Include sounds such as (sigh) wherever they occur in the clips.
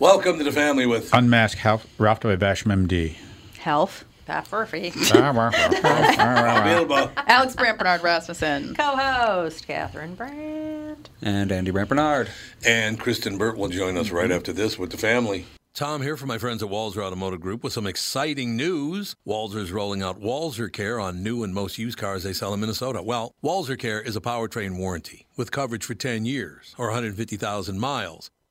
Welcome to the family with Unmasked Ralph, Ralph W. Basham, MD. Health. Pat Murphy. Bilbo. Alex Brant Bernard Rasmussen. Co-host Catherine Brandt. And Andy Brant Bernard. And Kristen Burt will join us right after this with the family. Tom here from my friends at Walser Automotive Group with some exciting news. Walser's rolling out Walser Care on new and most used cars they sell in Minnesota. Well, Walser Care is a powertrain warranty with coverage for 10 years or 150,000 miles.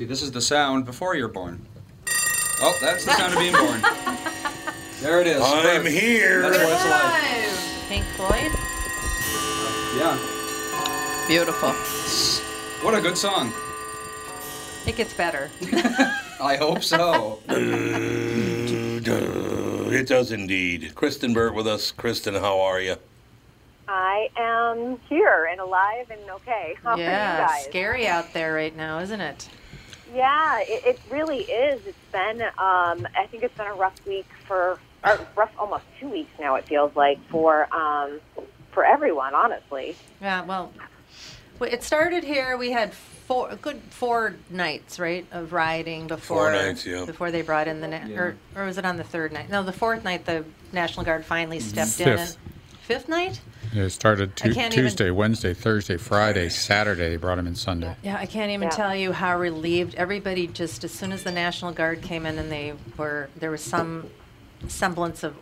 See, this is the sound before you're born. Oh, that's the sound of being born. (laughs) There it is. I'm Birth. here. That's what it's like. Pink Floyd. Yeah. Beautiful. What a good song. It gets better. (laughs) I hope so. (laughs) It does indeed. Kristen Burt with us. Kristen, how are you? I am here and alive and okay. How are you yeah, guys? scary out there right now, isn't it? Yeah, it, it really is. It's been, um, I think it's been a rough week for, or rough almost two weeks now. It feels like for, um, for everyone, honestly. Yeah. Well, well, it started here. We had four, a good four nights, right, of rioting before. nights, yeah. Before they brought in the, na- Yeah. or or was it on the third night? No, the fourth night. The National Guard finally stepped in. Fifth. And, fifth night. It started I tu- can't even- Tuesday, Wednesday, Thursday, Friday, Saturday. They brought him in Sunday. Yeah, I can't even Yeah. tell you how relieved everybody just as soon as the National Guard came in and they were there was some semblance of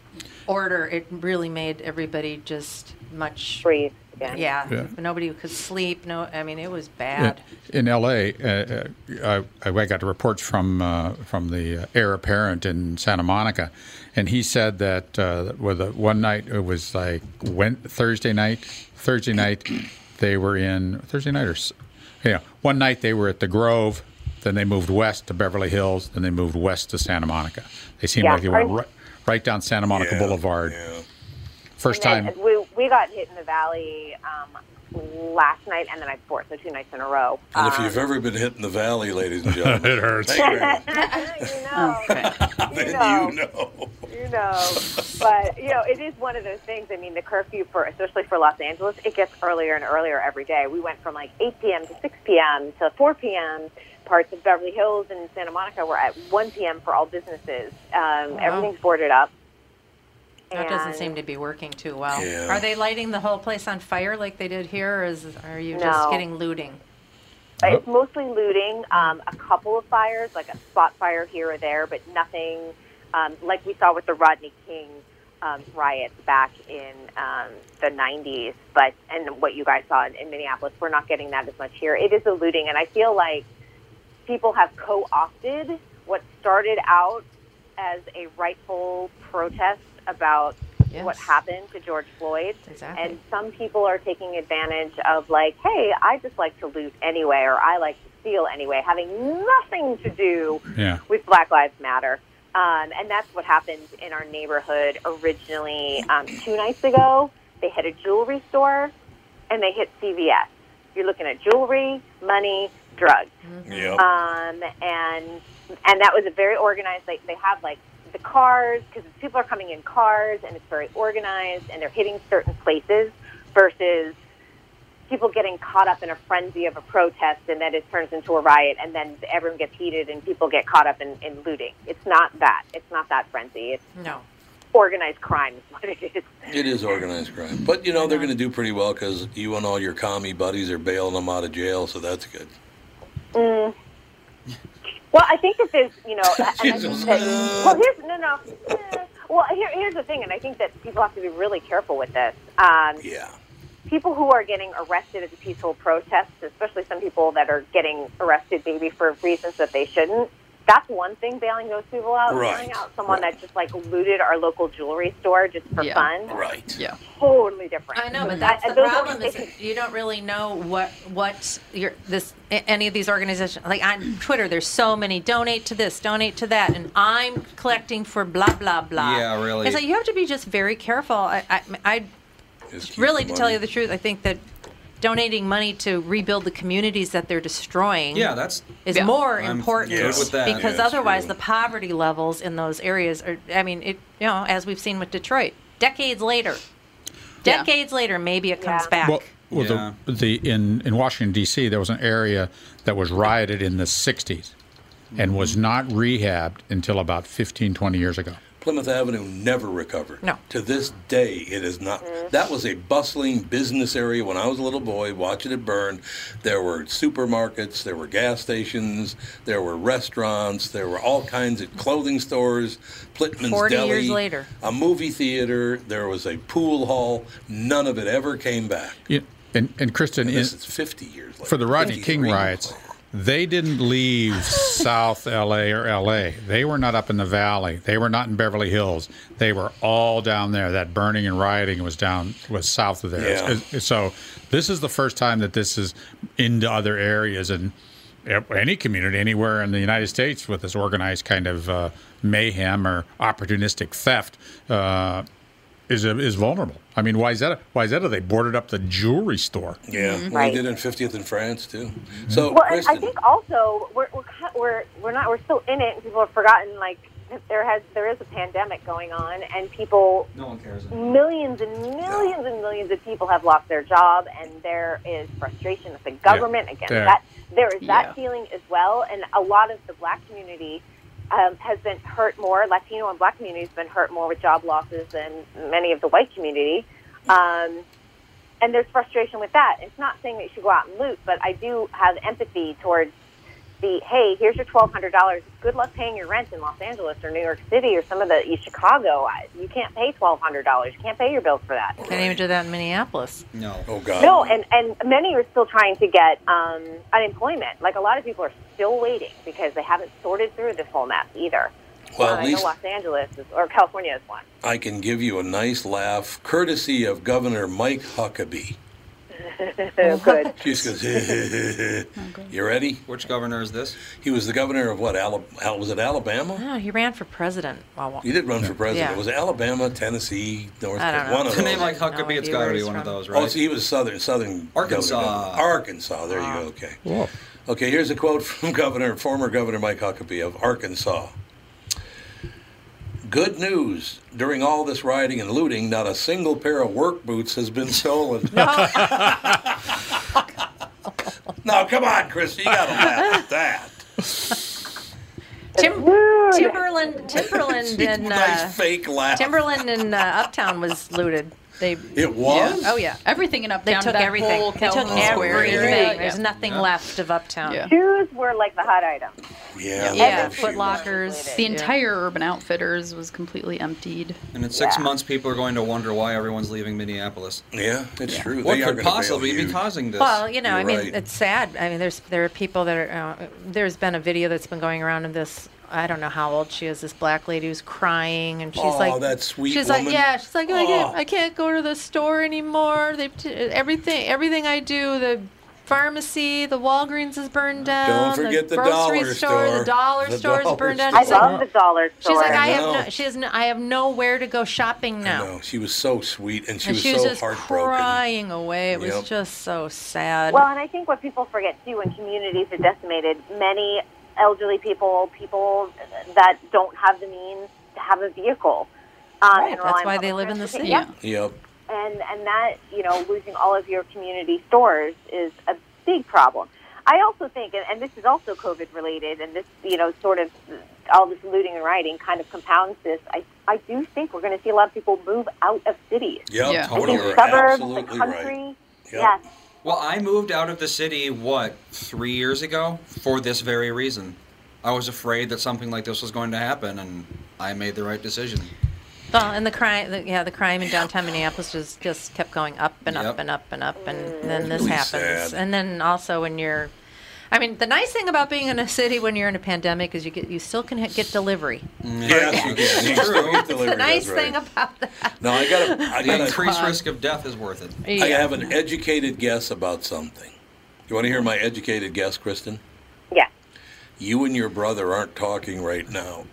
order. It really made everybody just much. Breathe again. Yeah, Yeah. nobody could sleep. No, I mean it was bad. In L.A., uh, uh, I, I got reports from uh, from the heir apparent in Santa Monica, and he said that uh, with a, one night it was like when, Thursday night. Thursday night they were in Thursday night or s- yeah, one night they were at the Grove. Then they moved west to Beverly Hills. Then they moved west to Santa Monica. They seemed Yeah, like they went right, right down Santa Monica Yeah, Boulevard. Yeah. First And time. then we, we got hit in the valley um, last night and the night before, so two nights in a row. And if Um, you've ever been hit in the valley, ladies and gentlemen, (laughs) It hurts. you very (laughs) much. you know, you (laughs) Then know. you know. you know. But you know, it is one of those things. I mean, the curfew for especially for Los Angeles, it gets earlier and earlier every day. We went from like 8 p.m. to 6 p.m. to 4 p.m. Parts of Beverly Hills and Santa Monica were at 1 p.m. for all businesses. Um, Everything's boarded up. That doesn't seem to be working too well. Yeah. Are they lighting the whole place on fire like they did here, or is, are you No. just getting looting? It's mostly looting. Um, a couple of fires, like a spot fire here or there, but nothing um, like we saw with the Rodney King um, riots back in um, the 90s, but and what you guys saw in, in Minneapolis, we're not getting that as much here. It is a looting, and I feel like people have co-opted what started out as a rightful protest about Yes. what happened to George Floyd. Exactly. And some people are taking advantage of like, hey, I just like to loot anyway, or I like to steal anyway, having nothing to do Yeah. with Black Lives Matter. Um, and that's what happened in our neighborhood originally um, two nights ago. They hit a jewelry store and they hit CVS. You're looking at jewelry, money, drugs Yep. um, and and that was a very organized. Like they have like the cars because people are coming in cars, and it's very organized, and they're hitting certain places versus people getting caught up in a frenzy of a protest, and then it turns into a riot, and then everyone gets heated, and people get caught up in, in looting. It's not that. It's not that frenzy. It's No. organized crime is what it is. It is organized crime. But, you know, they're going to do pretty well because you and all your commie buddies are bailing them out of jail, so that's good. Mm. (laughs) Well, I think that there's, you know, and I think that, well, here's no, no. eh, Well, here, here's the thing, and I think that people have to be really careful with this. Um, Yeah. people who are getting arrested as a peaceful protest, especially some people that are getting arrested maybe for reasons that they shouldn't. That's one thing, bailing those people out. Right, Bailing out someone right. that just like looted our local jewelry store just for Yeah. fun. Right. Yeah. Totally different. I know, but I- that's the those problem is organizations- you don't really know what what your this any of these organizations like on Twitter. There's so many donate to this, donate to that, and I'm collecting for blah blah blah. Yeah, really. It's like you have to be just very careful. I I, I really to tell you the truth, I think that donating money to rebuild the communities that they're destroying Yeah, that's is Yeah. more I'm important good with that. because Yeah, it's otherwise true. the poverty levels in those areas are I mean it you know as we've seen with Detroit decades later Yeah. decades later maybe it comes Yeah. back Well, well Yeah. the, the in in Washington D.C. there was an area that was rioted in the '60s and was mm-hmm. not rehabbed until about 15, 20 years ago. Plymouth Avenue never recovered. No. To this day, it is not. Mm-hmm. That was a bustling business area when I was a little boy watching it burn. There were supermarkets, there were gas stations, there were restaurants, there were all kinds of clothing stores, Plitman's 40 Deli. years later. A movie theater, there was a pool hall. None of it ever came back. You- and and Kristen, And in, this is 50 years later. for the Rodney King 53. riots, they didn't leave South LA or LA. They were not up in the valley. They were not in Beverly Hills. They were all down there. That burning and rioting was down was south of there. Yeah. So this is the first time that this is into other areas and any community anywhere in the United States with this organized kind of uh, mayhem or opportunistic theft. Uh, is uh, is vulnerable. I mean, why is that? Why is that? They boarded up the jewelry store. Yeah, well, mm-hmm. Right. they did in 50th in France, too. Mm-hmm. So, Well, and Kristen, I think also we're we're ki- we're we're not we're still in it, and people have forgotten like that there has there is a pandemic going on, and people no one cares. millions and millions and millions of people have lost their job, and there is frustration with the government against There. that. There is that Yeah. feeling as well, and a lot of the black community um, has been hurt more. Latino and black community has been hurt more with job losses than many of the white community. Um, and there's frustration with that. It's not saying that you should go out and loot, but I do have empathy towards the hey, here's your twelve hundred dollars. Good luck paying your rent in Los Angeles or New York City or some of the East Chicago. You can't pay twelve hundred dollars. You can't pay your bills for that. can't even do that in Minneapolis No. oh, God. No, and and many are still trying to get um, unemployment. Like a lot of people are still waiting because they haven't sorted through this whole mess either. Well, Uh, at I least know Los Angeles is, or California is one. I can give you a nice laugh, courtesy of Governor Mike Huckabee. (laughs) Good. She just goes, you ready? Which governor is this? He was the governor of what? Alabama? Was it Alabama? No, he ran for president well, He did run for president. Yeah. Was it Alabama, Tennessee, North Carolina? know. One of A those. name like No Huckabee, it's idea got to be he's one of from. those, Oh, right? see, he was southern, southern Arkansas. governor. Arkansas. There you go. Ah. Okay. Whoa. Okay. Here's a quote (laughs) from Governor, former Governor Mike Huckabee of Arkansas. Good news. During all this rioting and looting, not a single pair of work boots has been stolen. (laughs) (laughs) now, come on, Christy. You got to laugh at that. Tim, Timberland Timberland (laughs) and nice uh, fake laugh. Timberland and uh, Uptown was looted They It was? Yeah. Oh yeah, everything in Uptown. They Uptown. took that everything. Whole They took Calhoun everything. area. There's nothing Yeah. left of Uptown. Yeah. Shoes were like the hot item. Yeah. Yeah, Everything Foot Lockers. The entire Urban Outfitters was completely emptied. And in six Yeah. months, people are going to wonder why everyone's leaving Minneapolis. Yeah, it's true. What They could gonna possibly be causing this? Well, you know, I You're mean, right. it's sad. I mean, there's there are people that are. Uh, there's been a video that's been going around of this. I don't know how old she is. This black lady who's crying, and she's Oh, like, that sweet She's woman. like, yeah. She's like, I, Oh. can't, I can't go to the store anymore. They everything everything I do the. Pharmacy, the Walgreens is burned down. Don't forget the grocery dollar store, store. the dollar The store is dollar burned down. store. I She's like, love the dollar store. she's like, I I have no, she has no, I have nowhere to go shopping now. No, she was so sweet and she and was she was so just heartbroken. crying away. It was just so sad. Well, and I think what people forget too, when communities are decimated, many elderly people, people that don't have the means to have a vehicle, um, Right, and that's why they live in the city. transportation. Yeah. Yep. and and that you know losing all of your community stores is a big problem. I also think, and, and this is also COVID related, and this you know sort of all this looting and rioting kind of compounds this. I I do think we're going to see a lot of people move out of cities. Yep. Yeah. I Totally. think suburbs, the country. right. Yep. Yes. Well, I moved out of the city, what, three years ago for this very reason. I was afraid that something like this was going to happen, and I made the right decision. Well, and the crime, the, yeah, the crime in downtown Minneapolis just just kept going up and Yep. up and up and up, and then this Really happens. sad. And then also when you're, I mean, the nice thing about being in a city when you're in a pandemic is you get you still can get delivery. Mm, yes, you can. You can still get (laughs) The nice that's right. thing about that. No, I got to. I The got increased risk of death is worth it. I have an educated guess about something. You want to hear my educated guess, Kristen? Yes. You and your brother aren't talking right now.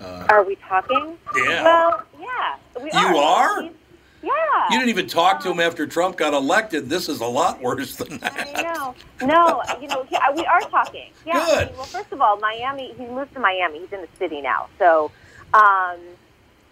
Are we talking? Yeah. Well, yeah. We You are. are? He's- Yeah. You didn't even talk to him after Trump got elected. This is a lot worse than that. I know. No, you know, yeah, we are talking. (laughs) Yeah. I Good. mean, well, first of all, Miami. He moved to Miami. He's in the city now. So, um,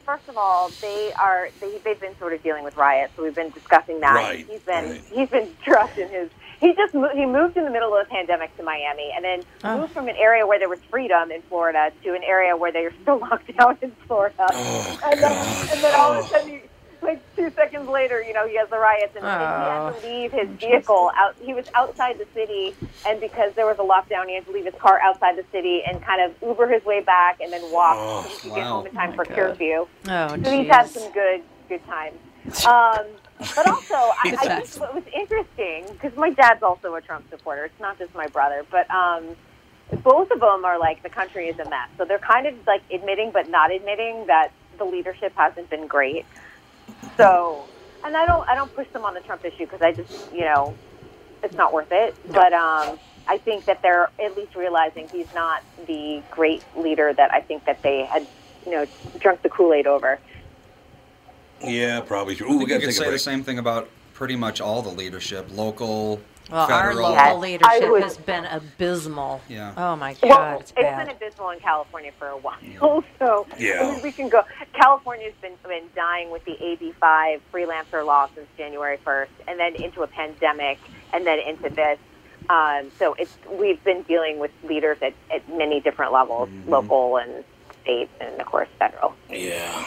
first of all, they are. They, they've been sort of dealing with riots. So we've been discussing that. Right, He's been. right. He's been (laughs) trapped in his. He just mo- he moved in the middle of the pandemic to Miami, and then Oh. moved from an area where there was freedom in Florida to an area where they are still (laughs) locked down in Florida. Oh, and then, and then all of a sudden, he, like two seconds later, you know, he has the riots, and, and he had to leave his vehicle out. He was outside the city, and because there was a lockdown, he had to leave his car outside the city and kind of Uber his way back, and then walk Oh, so he could get home in time Oh, for God. curfew. Oh, So he's had some good good times. Um, but also, (laughs) I, I think what was interesting because my dad's also a Trump supporter. It's not just my brother, but um, both of them are like the country is a mess. So they're kind of like admitting, but not admitting that the leadership hasn't been great. So, and I don't I don't push them on the Trump issue because I just you know it's not worth it. But um, I think that they're at least realizing he's not the great leader that I think that they had you know drunk the Kool Aid over. Yeah, probably true. Ooh, we think got you to could say a the same thing about pretty much all the leadership, local, Well, our local Yes, leadership would- has been abysmal. Yeah. Oh my Well, God, it's it's bad. been abysmal in California for a while. (laughs) So Yeah. I mean, we can go. California's been been dying with the AB5 freelancer law since January 1st, and then into a pandemic, and then into this. Um, so it's we've been dealing with leaders at, at many different levels, local and state, and of course federal. Yeah.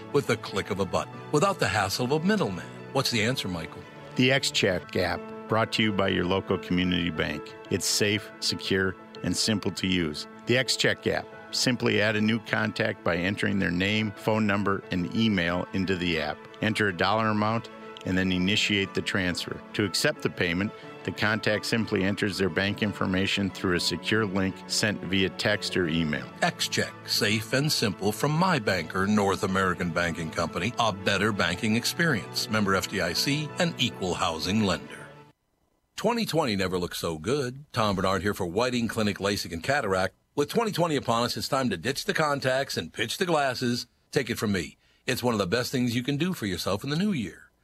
with the click of a button without the hassle of a middleman? What's the answer, Michael? The XCheck app, brought to you by your local community bank. It's safe, secure, and simple to use. The XCheck app. Simply add a new contact by entering their name, phone number, and email into the app. Enter a dollar amount and then initiate the transfer. To accept the payment, the contact simply enters their bank information through a secure link sent via text or email. XCheck, safe and simple from my banker, North American Banking Company, a better banking experience. Member FDIC, an equal housing lender. 2020 never looked so good. Tom Barnard here for Whiting Clinic LASIK and Cataract. With 2020 upon us, it's time to ditch the contacts and pitch the glasses. Take it from me. It's one of the best things you can do for yourself in the new year.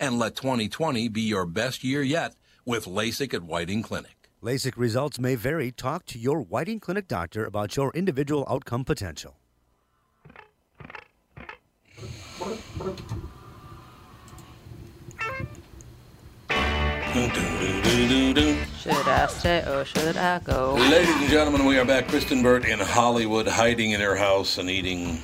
And let 2020 be your best year yet with LASIK at Whiting Clinic. LASIK results may vary. Talk to your Whiting Clinic doctor about your individual outcome potential. Should I stay or should I go? Ladies and gentlemen, we are back. Kristen Burt in Hollywood, hiding in her house and eating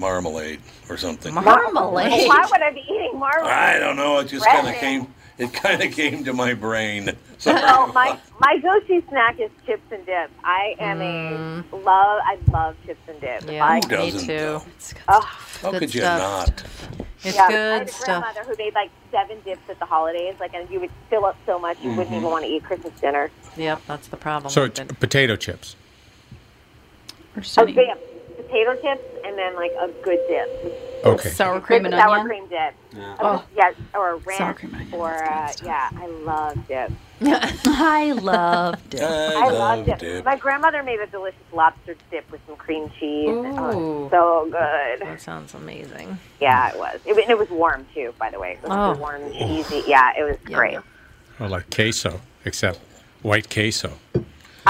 marmalade or something. Marmalade. Why would I be eating marmalade? I don't know. It just kind of came. It kind of came to my brain. So, (laughs) No, my my go-to snack is chips and dip. I am a love. I love chips and dip. Mm. Yeah, I, Who me doesn't, too. though? oh, how good could you stuff. not? It's yeah, I good had a stuff. grandmother who made like seven dips at the holidays. Like, and you would fill up so much you wouldn't even want to eat Christmas dinner. Yep, that's the problem. So it's potato chips. Or Oh, damn. Potato chips and then like a good dip. Okay. sour cream and sour onion. cream dip. Yeah. Oh. Yeah, or ranch. Sour cream and onion, Or uh, yeah, I love dip. (laughs) I love dip. I, I love love dip. dip. My grandmother made a delicious lobster dip with some cream cheese. Oh, Ooh. so good. That sounds amazing. Yeah, it was. It, and it was warm too, by the way. It was Oh. warm, and cheesy. Yeah, it was Yeah. great. Well, like queso, except white queso.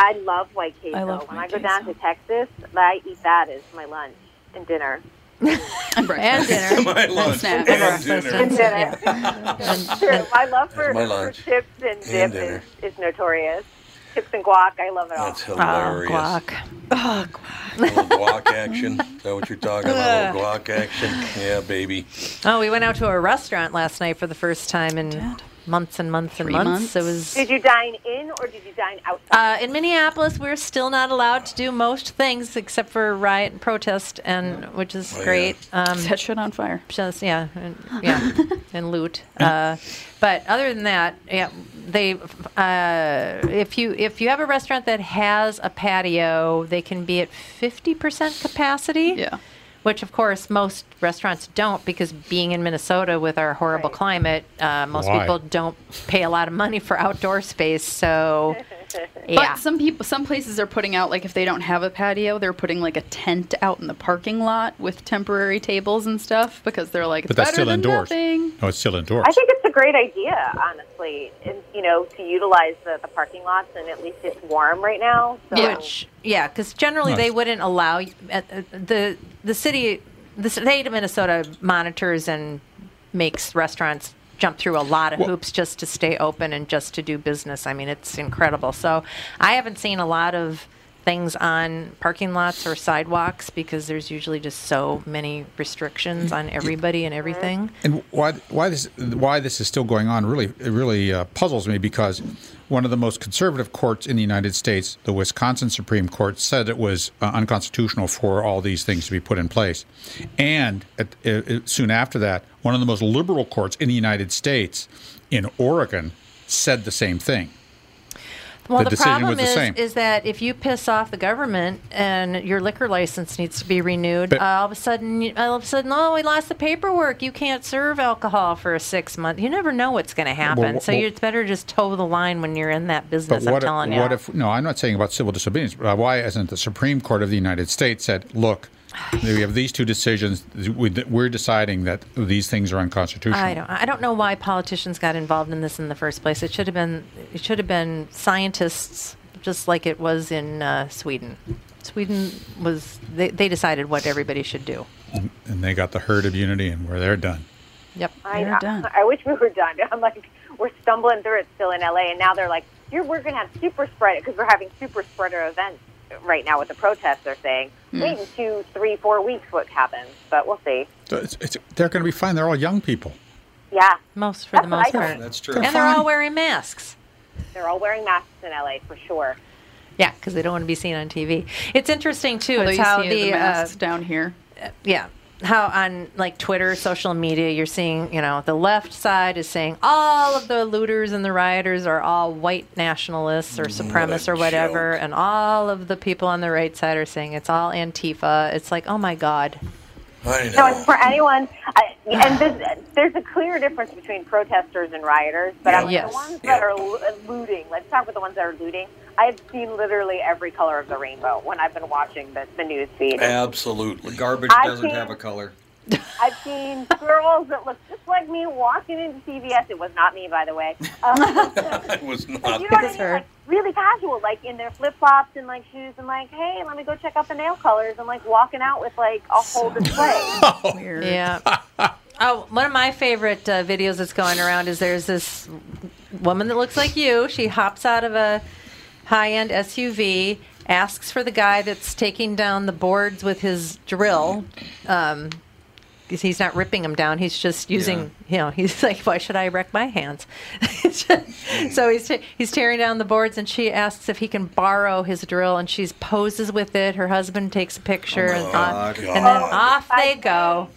I love white queso. I love when white I go down to Texas, I eat that as my lunch and dinner. (laughs) And And breakfast. dinner. (laughs) my lunch snack. and breakfast dinner. And dinner. And- Sure, my love for, That's my for lunch. chips and dip And dinner. is, is notorious. Chips and guac, I love it all. That's Oh, hilarious. Ah, guac. Oh, A little guac action. Is that what you're talking about? A little guac action? Yeah, baby. Oh, we went out to a restaurant last night for the first time in Did. Months and months and months. months? It was Did you dine in or did you dine outside? uh, in Minneapolis. We're still not allowed to do most things except for riot and protest, and which is Oh, yeah. great. Um, set shit on fire. just yeah, and, yeah, (laughs) and loot. Uh, but other than that, yeah, they uh, if you if you have a restaurant that has a patio, they can be at fifty percent capacity. Yeah. Which of course most restaurants don't because being in Minnesota with our horrible Right. climate, uh, most Why? people don't pay a lot of money for outdoor space. So (laughs) yeah, But some people, some places are putting out like if they don't have a patio, they're putting like a tent out in the parking lot with temporary tables and stuff because they're like, it's But that's better still than indoors. nothing. No, it's still indoors. I think it's a great idea, honestly, and, you know, to utilize the, the parking lots, and at least it's warm right now. So. Which, yeah, because generally they wouldn't allow uh, uh, the the city, the state of Minnesota monitors and makes restaurants jump through a lot of Well- hoops just to stay open and just to do business. I mean, it's incredible. So I haven't seen a lot of things on parking lots or sidewalks because there's usually just so many restrictions on everybody and everything. And why why this why this is still going on really it really uh, puzzles me because one of the most conservative courts in the United States, the Wisconsin Supreme Court, said it was uh, unconstitutional for all these things to be put in place, and at, uh, uh, soon after that, one of the most liberal courts in the United States, in Oregon, said the same thing. Well, The the, problem was the is, is that if you piss off the government and your liquor license needs to be renewed, uh, all of a sudden, all of a sudden, oh, we lost the paperwork. You can't serve alcohol for a six month. You never know what's going to happen. Well, so well- you it's better just toe the line when you're in that business. But what, I'm telling if, you. what if? No, I'm not saying about civil disobedience. But why hasn't the Supreme Court of the United States said, "Look, we have these two decisions. We- We're deciding that these things are unconstitutional." I don't. I don't know why politicians got involved in this in the first place. It should have been. It should have been scientists, just like it was in uh, Sweden. Sweden was. They, they decided what everybody should do. and they got the herd immunity, and where they're done. Yep. I, They're done. I, I wish we were done. (laughs) I'm like, we're stumbling through it still in LA, and now they're like, You're, we're going to have super spreader because we're having super spreader events right now with the protests. They're saying, Hmm. wait in two, three, four weeks what happens, but we'll see. So it's, it's, they're going to be fine. They're all young people. Yeah, Most for That's the most part. That's true. They're And they're all wearing masks. they're all wearing masks in LA for sure. Yeah, because they don't want to be seen on TV. It's interesting too. Although it's how see the, the uh, masks down here. yeah how on like twitter social media you're seeing you know the left side is saying all of the looters and the rioters are all white nationalists or supremacists or whatever and all of the people on the right side are saying it's all antifa. It's like oh my god. I So it's for anyone, I, and there's, there's a clear difference between protesters and rioters. But I mean, Yes. the ones that are looting, let's talk about the ones that are looting. I've seen literally every color of the rainbow when I've been watching the, the news feed. Absolutely. Garbage I doesn't can't- have a color. (laughs) I've seen girls that look just like me walking into CVS. It was not me, by the way. (laughs) Um, I was not. you know what I mean? her. Like really casual, like in their flip flops and like shoes, and like, hey, let me go check out the nail colors, and like walking out with like a whole display. (laughs) Weird. yeah oh one of my favorite uh, videos that's going around is there's this woman that looks like you she hops out of a high-end suv asks for the guy that's taking down the boards with his drill um, 'cause he's not ripping them down. He's just using, you know, (laughs) he's like, why should I wreck my hands? (laughs) so he's ta- he's tearing down the boards, and she asks if he can borrow his drill, and she poses with it. Her husband takes a picture, and, on, God. and then Oh, off they I- go.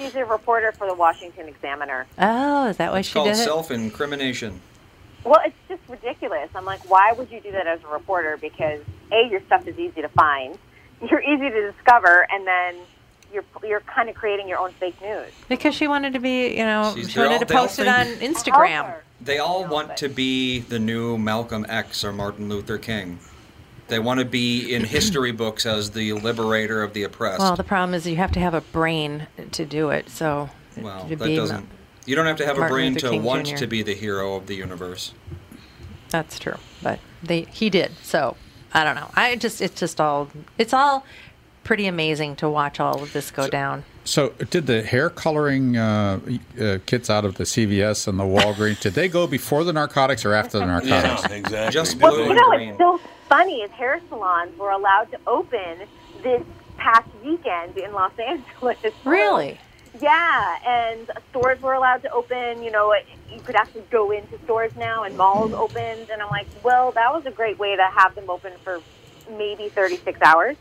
She's a reporter for the Washington Examiner. Oh, is that why It's she called did it? self-incrimination. Well, it's just ridiculous. I'm like, why would you do that as a reporter? Because a, your stuff is easy to find, you're easy to discover, and then you're you're kind of creating your own fake news. Because she wanted to be, you know, She's- she wanted all- to post it on Instagram. They all want to be the new Malcolm X or Martin Luther King. They want to be in history books as the liberator of the oppressed. Well, the problem is you have to have a brain to do it. So, Well, to that be- doesn't. You don't have to have a brain Luther to King want Jr.. to be the hero of the universe. That's true, but they he did. So I don't know. I just it's just all it's all pretty amazing to watch all of this go down. So, did the hair coloring uh, uh, kits out of the CVS and the Walgreens did they go before the narcotics or after the (laughs) narcotics? Yeah, exactly. Just blue Well, they- you and know, green. what's so funny is hair salons were allowed to open this past weekend in Los (laughs) Angeles. Really? Yeah, and stores were allowed to open. You know, you could actually go into stores now, and malls opened. And I'm like, well, that was a great way to have them open for maybe 36 hours.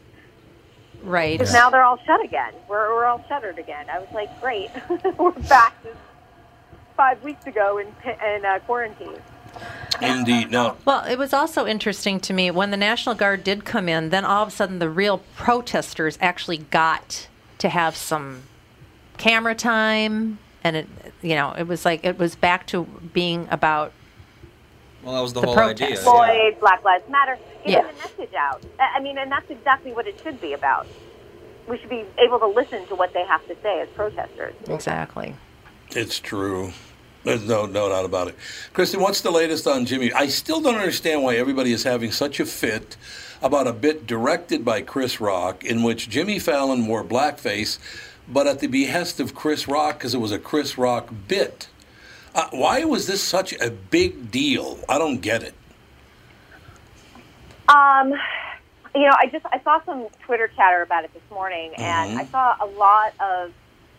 Right. Because now they're all shut again. We're, we're all shuttered again. I was like, great, (laughs) we're back to five weeks ago in, in uh, quarantine. Indeed. no. Well, it was also interesting to me when the National Guard did come in, then all of a sudden the real protesters actually got to have some camera time and it you know, it was like it was back to being about Well, that was the, The whole protest. idea. Floyd, Black Lives Matter, getting Yeah. the message out. I I mean, and that's exactly what it should be about. We should be able to listen to what they have to say as protesters. exactly. it's true. There's no no doubt about it. Kristen, what's the latest on Jimmy? I still don't understand why everybody is having such a fit about a bit directed by Chris Rock in which Jimmy Fallon wore blackface, but at the behest of Chris Rock because it was a Chris Rock bit. Uh, why was this such a big deal? I don't get it. Um, you know, I just I saw some Twitter chatter about it this morning, and I saw a lot of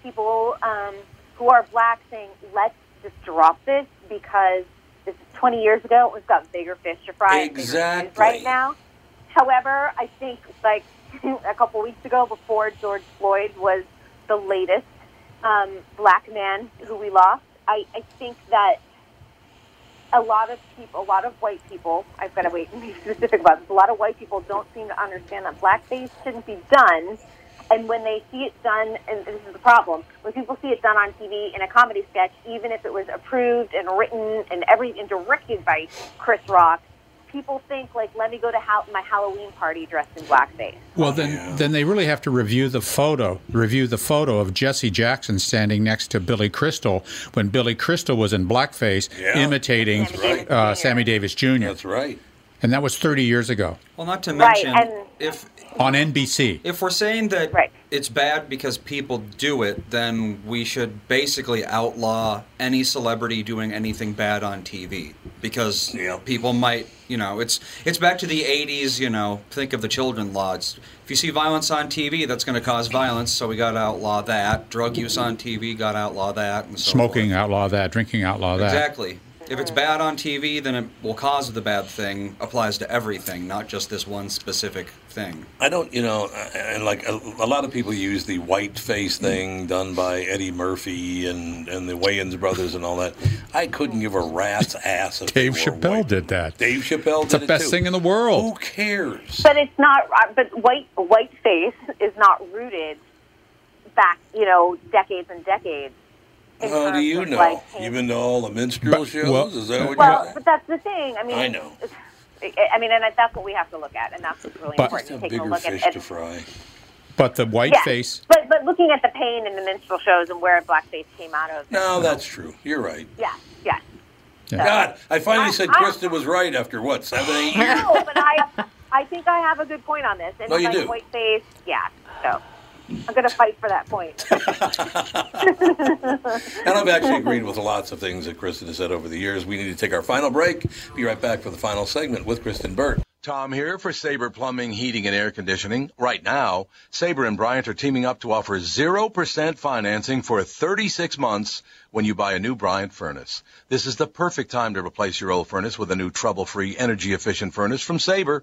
people um, who are black saying, "Let's just drop this because this is 20 years ago. We've got bigger fish to fry Exactly. right now." However, I think like (laughs) a couple weeks ago, before George Floyd was the latest um, black man who we lost, I, I think that a lot of people, a lot of white people, I've got to wait and be (laughs) specific about this. A lot of white people don't seem to understand that blackface shouldn't be done. And when they see it done, and this is the problem, when people see it done on TV in a comedy sketch, even if it was approved and written and every and directed by Chris Rock, people think like, let me go to ha- my Halloween party dressed in blackface. Well, then, then they really have to review the photo. Review the photo of Jesse Jackson standing next to Billy Crystal when Billy Crystal was in blackface, Yeah. imitating Sammy Davis uh, Jr. Sammy Davis Jr. That's right. And that was 30 years ago Well, not to mention, and- if on NBC. if we're saying that Right. it's bad because people do it, then we should basically outlaw any celebrity doing anything bad on TV because Yeah. people might, you know, it's it's back to the 80s, you know, think of the children laws. If you see violence on TV, that's going to cause violence, so we got to outlaw that. Drug use on TV, got to outlaw that and so Smoking, forth. outlaw that. Drinking, outlaw that. Exactly. If it's bad on TV, then it will cause the bad thing. Applies to everything, not just this one specific thing. I don't, you know, and like a, a lot of people use the white face thing done by Eddie Murphy and, and the Wayans brothers and all that. I couldn't give a rat's ass if Dave Chappelle white. did that. Dave Chappelle It's did the it best too. thing in the world. Who cares? But it's not. uh, But white white face is not rooted back, you know, decades and decades. In How do you of, know? like, You've been to all the minstrel But- shows? well- Is that what Well, you but that's the thing. I mean, I know. I mean, and that's what we have to look at, and that's what's really But- important. Just a taking bigger look fish at, to fry. But the white yeah, face, But but looking at the pain in the minstrel shows and where blackface came out of. No, that's true. You're right. Yeah, yeah. Yeah. God, I finally I- said I- Kristen was right after what seven, eight years. No, but I I think I have a good point on this. And No, you like do. white face, yeah. So I'm gonna fight for that point. (laughs) And I've actually agreed with lots of things that Kristen has said over the years. We need to take our final break. Be right back for the final segment with Kristen Burt. Tom here for Sabre Plumbing, Heating, and Air Conditioning. Right now, Sabre and Bryant are teaming up to offer 0% financing for 36 months when you buy a new Bryant furnace. This is the perfect time to replace your old furnace with a new trouble-free, energy-efficient furnace from Sabre.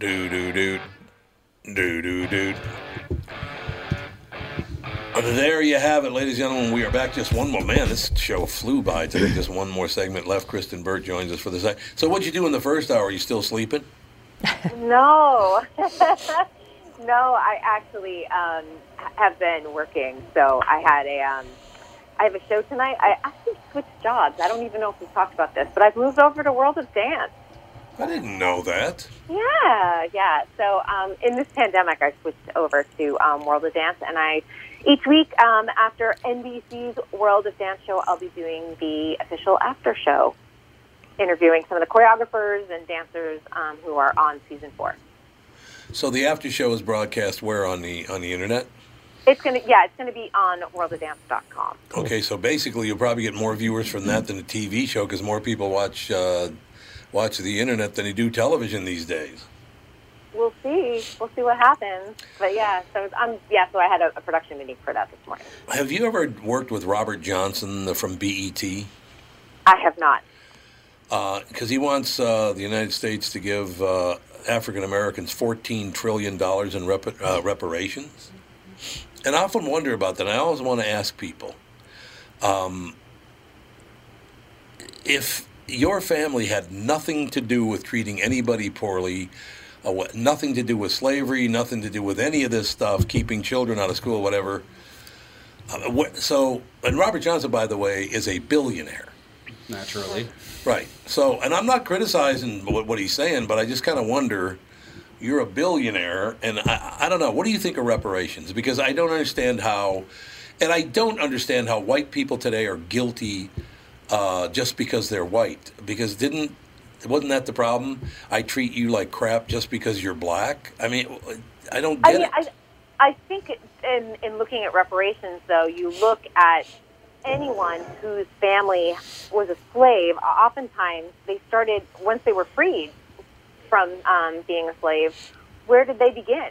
Do do do, do do do. There you have it, ladies and gentlemen. We are back. Just one more. Man, this show flew by today. (laughs) Just one more segment left. Kristen Burt joins us for the second. So, what'd you do in the first hour? Are you still sleeping? (laughs) no, (laughs) no. I actually um, have been working. So I had a um, I have a show tonight. I actually switched jobs. I don't even know if we've talked about this, but I've moved over to World of Dance. I didn't know that. Yeah, yeah. So um, in this pandemic, I switched over to um, World of Dance, and I each week um, after NBC's World of Dance show, I'll be doing the official after show, interviewing some of the choreographers and dancers um, who are on season four. So the after show is broadcast where on the on the internet? It's gonna, yeah, it's gonna be on worldofdance.com. Okay, so basically you'll probably get more viewers from that than a TV show because more people watch uh, watch the internet than they do television these days. We'll see. We'll see what happens. But yeah, so um, yeah, so I had a, a production meeting for that this morning. Have you ever worked with Robert Johnson uh, from BET? I have not. Because he wants uh, the United States to give uh, African Americans $14 trillion in rep- uh, reparations. And I often wonder about that. I always want to ask people um, if your family had nothing to do with treating anybody poorly, uh, what, nothing to do with slavery, nothing to do with any of this stuff, keeping children out of school, whatever. Uh, what, so, and Robert Johnson, by the way, is a billionaire. Naturally. Right. So, and I'm not criticizing what, what he's saying, but I just kind of wonder. You're a billionaire, and I, I don't know. What do you think of reparations? Because I don't understand how, and I don't understand how white people today are guilty uh, just because they're white. Because didn't wasn't that the problem? I treat you like crap just because you're black. I mean, I don't I get mean, it. I, I think in, in looking at reparations, though, you look at anyone whose family was a slave. Oftentimes, they started once they were freed from um, being a slave. Where did they begin?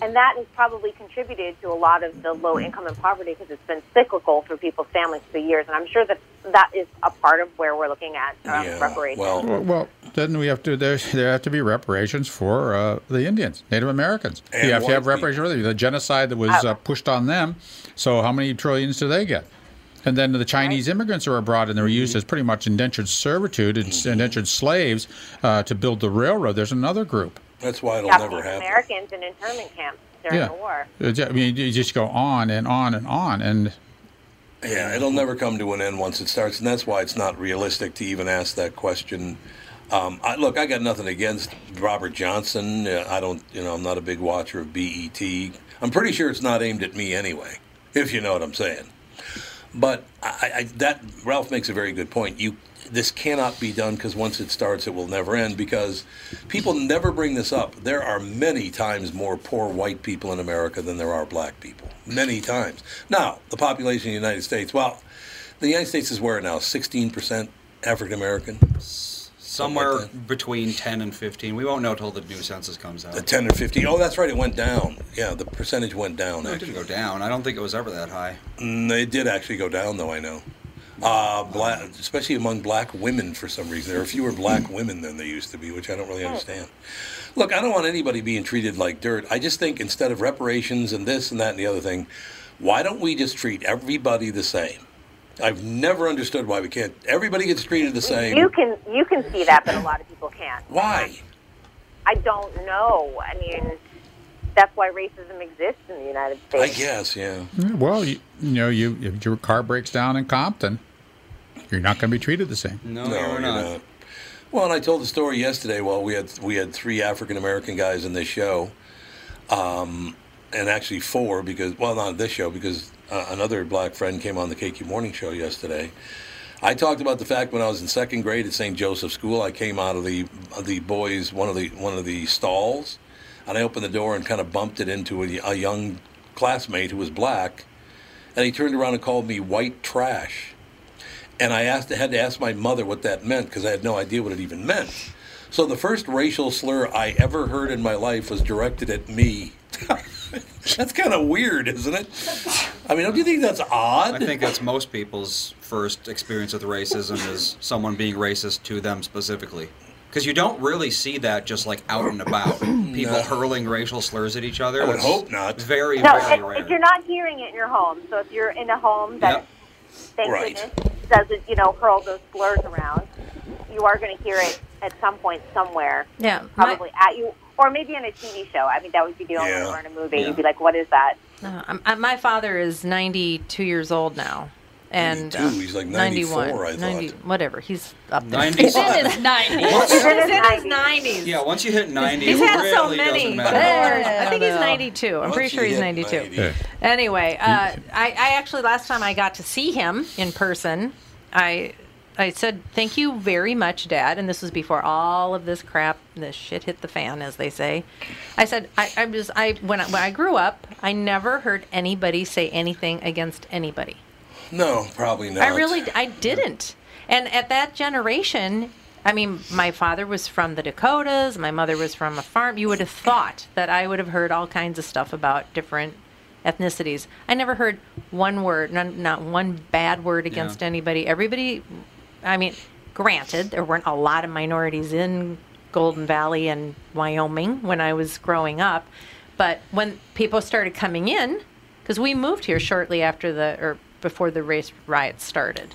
And that has probably contributed to a lot of the low income and poverty because it's been cyclical through people's families for years. And I'm sure that that is a part of where we're looking at um, Yeah, reparations. well- Well, well, then we have to there there have to be reparations for uh, the Indians, Native Americans. And you have to have reparations for the genocide that was uh, pushed on them. So how many trillions do they get? And then the Chinese immigrants are abroad and they're used as pretty much indentured servitude and Mm-hmm. indentured slaves uh, to build the railroad. There's another group. That's why it'll never happen. Americans in internment camps during yeah. the war. Uh, I mean, you just go on and on and on, and Yeah, it'll never come to an end once it starts, and that's why it's not realistic to even ask that question. Um, I, look, I got nothing against Robert Johnson. Uh, I don't, you know, I'm not a big watcher of BET. I'm pretty sure it's not aimed at me anyway, if you know what I'm saying. But I, I, that Ralph makes a very good point. You, this cannot be done because once it starts, it will never end. Because people never bring this up. There are many times more poor white people in America than there are black people. Many times. Now, the population of the United States. Well, the United States is where now? 16% African American. Somewhere between 10 and 15. We won't know till the new census comes out. The 10 or 15. Oh, that's right. It went down. Yeah, the percentage went down. No, it didn't go down. I don't think it was ever that high. Mm, it did actually go down, though. I know. Uh, black, especially among black women, for some reason, there are fewer black women than there used to be, which I don't really understand. Look, I don't want anybody being treated like dirt. I just think instead of reparations and this and that and the other thing, why don't we just treat everybody the same? I've never understood why we can't. Everybody gets treated the same. You can you can see that, but a lot of people can't. Why? I don't know. I mean, that's why racism exists in the United States. I guess, yeah. Yeah, Well, you, you know, you if your car breaks down in Compton, you're not going to be treated the same. No, No, you're you're not. not. Well, and I told the story yesterday. Well, we had we had three African American guys in this show, um, and actually four because well, not this show because uh, another black friend came on the KQ Morning Show yesterday. I talked about the fact when I was in second grade at St. Joseph School, I came out of the the boys one of the one of the stalls, and I opened the door and kind of bumped it into a, a young classmate who was black, and he turned around and called me white trash. And I asked, I had to ask my mother what that meant because I had no idea what it even meant. So the first racial slur I ever heard in my life was directed at me. (laughs) that's kind of weird, isn't it? I mean, don't you think that's odd? I think that's most people's first experience with racism is someone being racist to them specifically. Because you don't really see that just like out and about. People No. hurling racial slurs at each other. I would hope not. Very, No, very if, rare. if you're not hearing it in your home, so if you're in a home that, Yep. thank Right. goodness, doesn't you know hurl those slurs around, you are going to hear it at some point somewhere. Yeah, my- probably at you, or maybe in a TV show. I mean, that would be the only Yeah. or in a movie. Yeah. You'd be like, "What is that?" No, I'm, I, my father is 92 years old now. And 92? uh, He's like 94, 91, I thought. 90 whatever. He's up there. 90. He's in his 90s. Once- He's in his 90s. yeah, once you hit 90, He's it had so many. doesn't But matter. I think he's 92. I'm Once pretty sure he's 92. 90. Yeah. Anyway, uh, I, I actually last time I got to see him in person, I I said thank you very much, Dad. And this was before all of this crap, this shit hit the fan, as they say. I said I, I was I when I, when I grew up, I never heard anybody say anything against anybody. No, probably not. I really, I didn't. And at that generation, I mean, my father was from the Dakotas, my mother was from a farm. You would have thought that I would have heard all kinds of stuff about different ethnicities. I never heard one word, not, not one bad word against Yeah. anybody. Everybody, I mean, granted, there weren't a lot of minorities in Golden Valley and Wyoming when I was growing up, but when people started coming in, because we moved here shortly after the, or before the race riots started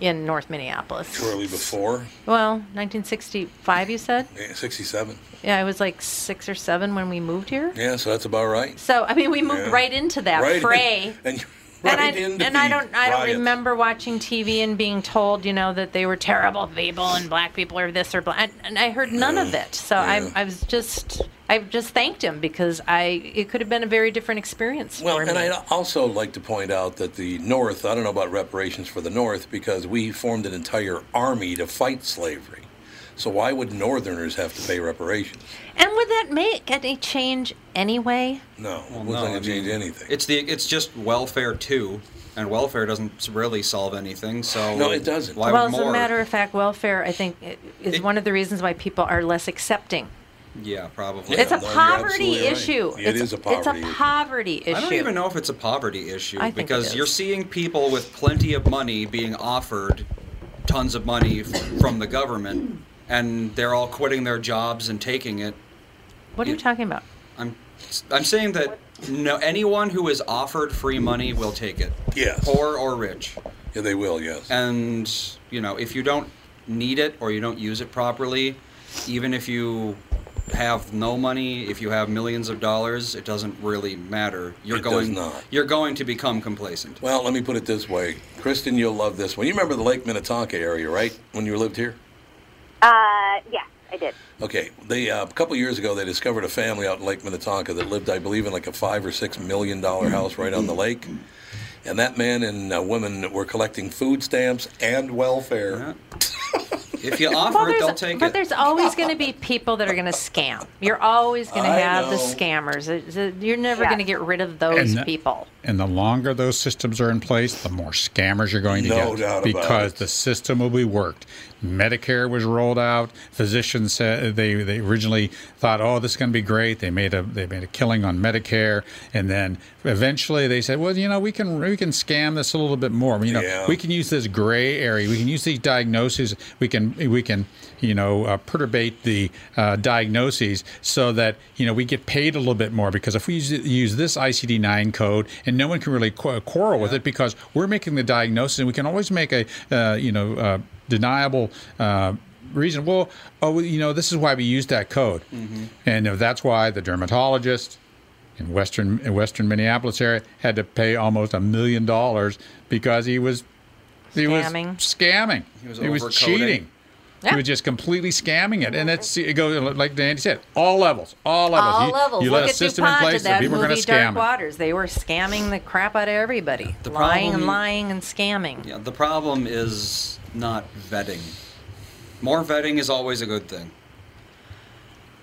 in North Minneapolis. Shortly before, Well, 1965, you said? yeah, 67. Yeah, I was like six or seven when we moved here. Yeah, so that's about right. So, I mean, we moved Yeah. right into that right in- fray. (laughs) and you- and I, and I don't I don't remember watching TV and being told you know that they were terrible people and black people are this or black and, and I heard none of it so. I I was just I just thanked him because I it could have been a very different experience Well, for and. I'd also like to point out that the North, I don't know about reparations for the North because we formed an entire army to fight slavery. So why would Northerners have to pay reparations? and would that make any change anyway? No, it wasn't No, going to change mean, anything. It's the it's just welfare too, and welfare doesn't really solve anything. So No, it doesn't. Why well, would as a matter of fact, welfare I think is It- one of the reasons why people are less accepting. Yeah, probably. it's a no, poverty absolutely right. issue. It it's, is a poverty It's issue. a poverty issue. I don't even know if it's a poverty issue I because is. you're seeing people with plenty of money being offered tons of money from the government, and they're all quitting their jobs and taking it. What are you you- talking about? I'm I'm saying that no anyone who is offered free money will take it, yes. poor or rich. Yeah, they will, yes. And you know, if you don't need it or you don't use it properly, even if you have no money, if you have millions of dollars, it doesn't really matter. You're It does going not. you're going to become complacent. Well, let me put it this way. Kristen, you'll love this one. You remember the Lake Minnetonka area, right? When you lived here? Uh, yeah, I did. Okay, they uh, a couple years ago they discovered a family out in Lake Minnetonka that lived, I believe, in like a five or six million dollar house right on the lake, and that man and uh, woman were collecting food stamps and welfare. If you offer Well, it, they'll take but it. But there's always going to be people that are going to scam. You're always going to I have the scammers. You're never Yeah. going to get rid of those And that- people. And the longer those systems are in place, the more scammers you're going to No get. doubt about because the system will be worked. Medicare was rolled out. Physicians said they, they originally thought, "Oh, this is going to be great." They made a they made a killing on Medicare, and then eventually they said, "Well, you know, we can we can scam this a little bit more. You know, Yeah. we can use this gray area. We can use these diagnoses. We can we can you know uh, perturbate the uh, diagnoses so that you know we get paid a little bit more because if we use, use this ICD-9 code and no one can really qu- quarrel with it because we're making the diagnosis and we can always make a uh, you know uh, deniable. Uh, reason well oh you know this is why we use that code and if that's why the dermatologist in western in western Minneapolis area had to pay almost a million dollars because he was he Scamming. was scamming. He was He was cheating. Yeah. He was just completely scamming it, and it's it goes like Danny said, all levels, all levels. All you, levels. You Look let a at system in DuPont place did that people are going movie to Dark scam it. Waters. They were scamming the crap out of everybody. The lying and lying and scamming. Yeah, the problem is not vetting. More vetting is always a good thing.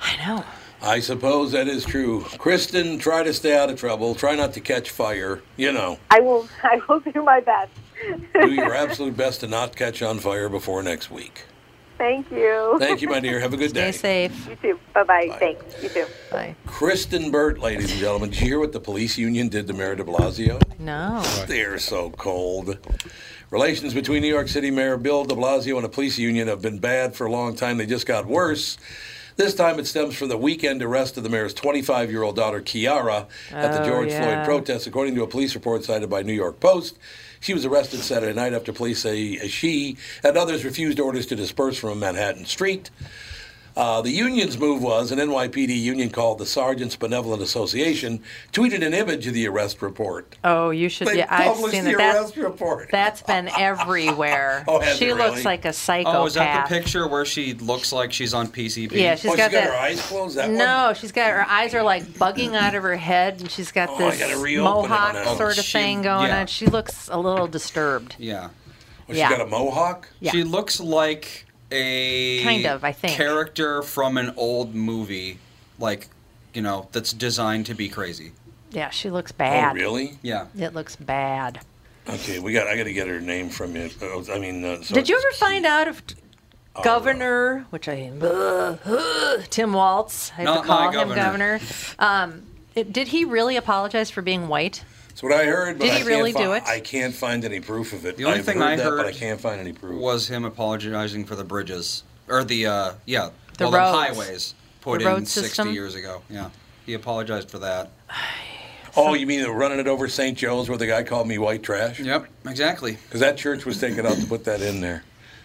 I know. I suppose that is true. Kristen, try to stay out of trouble. Try not to catch fire. You know, I will. (laughs) I will do my best. do your (laughs) absolute best to not catch on fire before next week. Thank you. Thank you, my dear. Have a good day. Stay safe. You too. Bye bye. Thanks. You too. Bye. Kristen Burt, ladies and gentlemen. Did you hear what the police union did to Mayor de Blasio? No. They're so cold. Relations between New York City Mayor Bill de Blasio and the police union have been bad for a long time. They just got worse. This time it stems from the weekend arrest of the mayor's 25 year old daughter, Chiara, at the Oh, George yeah. Floyd protest. According to a police report cited by New York Post, she was arrested Saturday night after police say she and others refused orders to disperse from Manhattan Street. Uh, the union's move was an NYPD union called the Sergeants Benevolent Association tweeted an image of the arrest report. Oh, you should. They yeah, I've published seen the that. That- arrest report. That's been everywhere. (laughs) Oh, has she it looks like a psychopath. Oh, is that the picture where she looks like she's on PCP? Yeah, she's oh, got she's got that. her eyes closed. That no, one. she's got her eyes are like bugging out of her head, and she's got Oh, this gotta reopen it mohawk sort of She- thing going yeah. on. She looks a little disturbed. Yeah. Oh, she's yeah. got a mohawk. Yeah. She looks like a Kind of, I think. character from an old movie, like you know, that's designed to be crazy. Yeah, she looks bad. Oh, really? Yeah. It looks bad. Okay, we got. I got to get her name from you. Uh, I mean, uh, so Did you ever find out if Governor, which I Tim Walz, I have Not to call him governor. governor. Um, it- did he really apologize for being white? That's what I heard. But Did I he can't really fi- do it? I can't find any proof of it. The only I've thing heard I that, heard but I can't find any proof. Was him apologizing for the bridges or the uh, yeah, The well, roads. the highways put The in sixty system? years ago. Yeah, he apologized for that. (sighs) oh, you mean running it over St. Joe's where the guy called me white trash? Yep, exactly. Because that church was taken out to put that in there.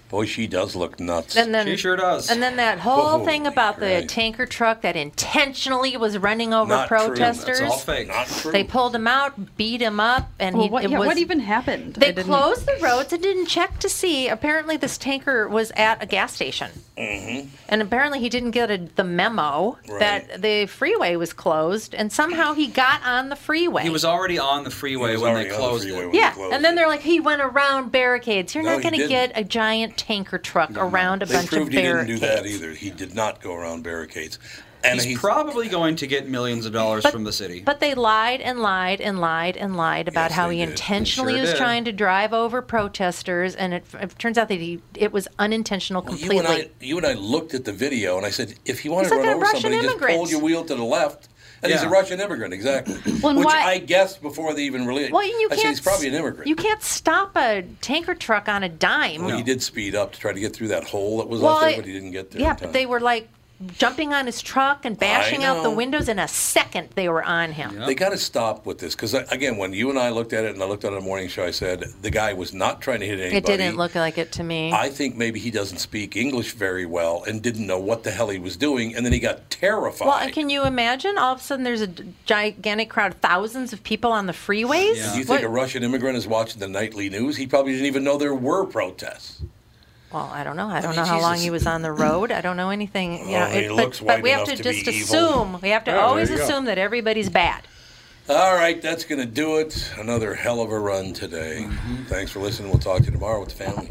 Boy, she does look nuts. And then She sure does. And then that whole Whoa, thing about the right. tanker truck that intentionally was running over Not true. protesters. That's all fake. Not true. They pulled him out, beat him up, and Well, he what, it yeah, was. what even happened? I they didn't- closed the roads and didn't check to see. Apparently, this tanker was at a gas station, mm-hmm. and apparently he didn't get a, the memo Right. that the freeway was closed, and somehow he got on the freeway. He was already on the freeway was when they already on the closed freeway it. when they yeah, closed and then it. they're like, he went around barricades. You're No, not he going to didn't. get a giant tanker truck around a They bunch proved of he didn't do that either. He did not go around barricades. And He's he's probably going to get millions of dollars But- from the city. But they lied and lied and lied and lied about Yes, how he did. intentionally They sure was did. trying to drive over protesters, and it, it turns out that he it was unintentional Well, you completely. and I, you and I looked at the video, and I said, if he wanted to run over Russian somebody, just immigrant. pull your wheel to the left. And he's a Russian immigrant, exactly. (clears throat) Well, Which why- I guessed before they even released. well, you can't. said he's probably an immigrant. You can't stop a tanker truck on a dime. well, he did speed up to try to get through that hole that was Well, out there, I- but he didn't get there. Yeah, in time. but they were like jumping on his truck and bashing out the windows. In a second, they were on him. They got to stop with this because uh, again, when you and I looked at it, and I looked at it on the morning show, I said the guy was not trying to hit anybody. It didn't look like it to me. I think maybe he doesn't speak English very well and didn't know what the hell he was doing, and then he got terrified. well, can you imagine? All of a sudden, there's a gigantic crowd, thousands of people on the freeways. Do you think What- a Russian immigrant is watching the nightly news? He probably didn't even know there were protests. Well, I don't know. I don't mean, know how Jesus. long he was on the (clears throat) road. I don't know anything. You Well, know, oh, he looks but, but we have to, to just evil. assume. We have to Yeah, always go. assume that everybody's bad. All right, that's going to do it. Another hell of a run today. Thanks for listening. We'll talk to you tomorrow with the family.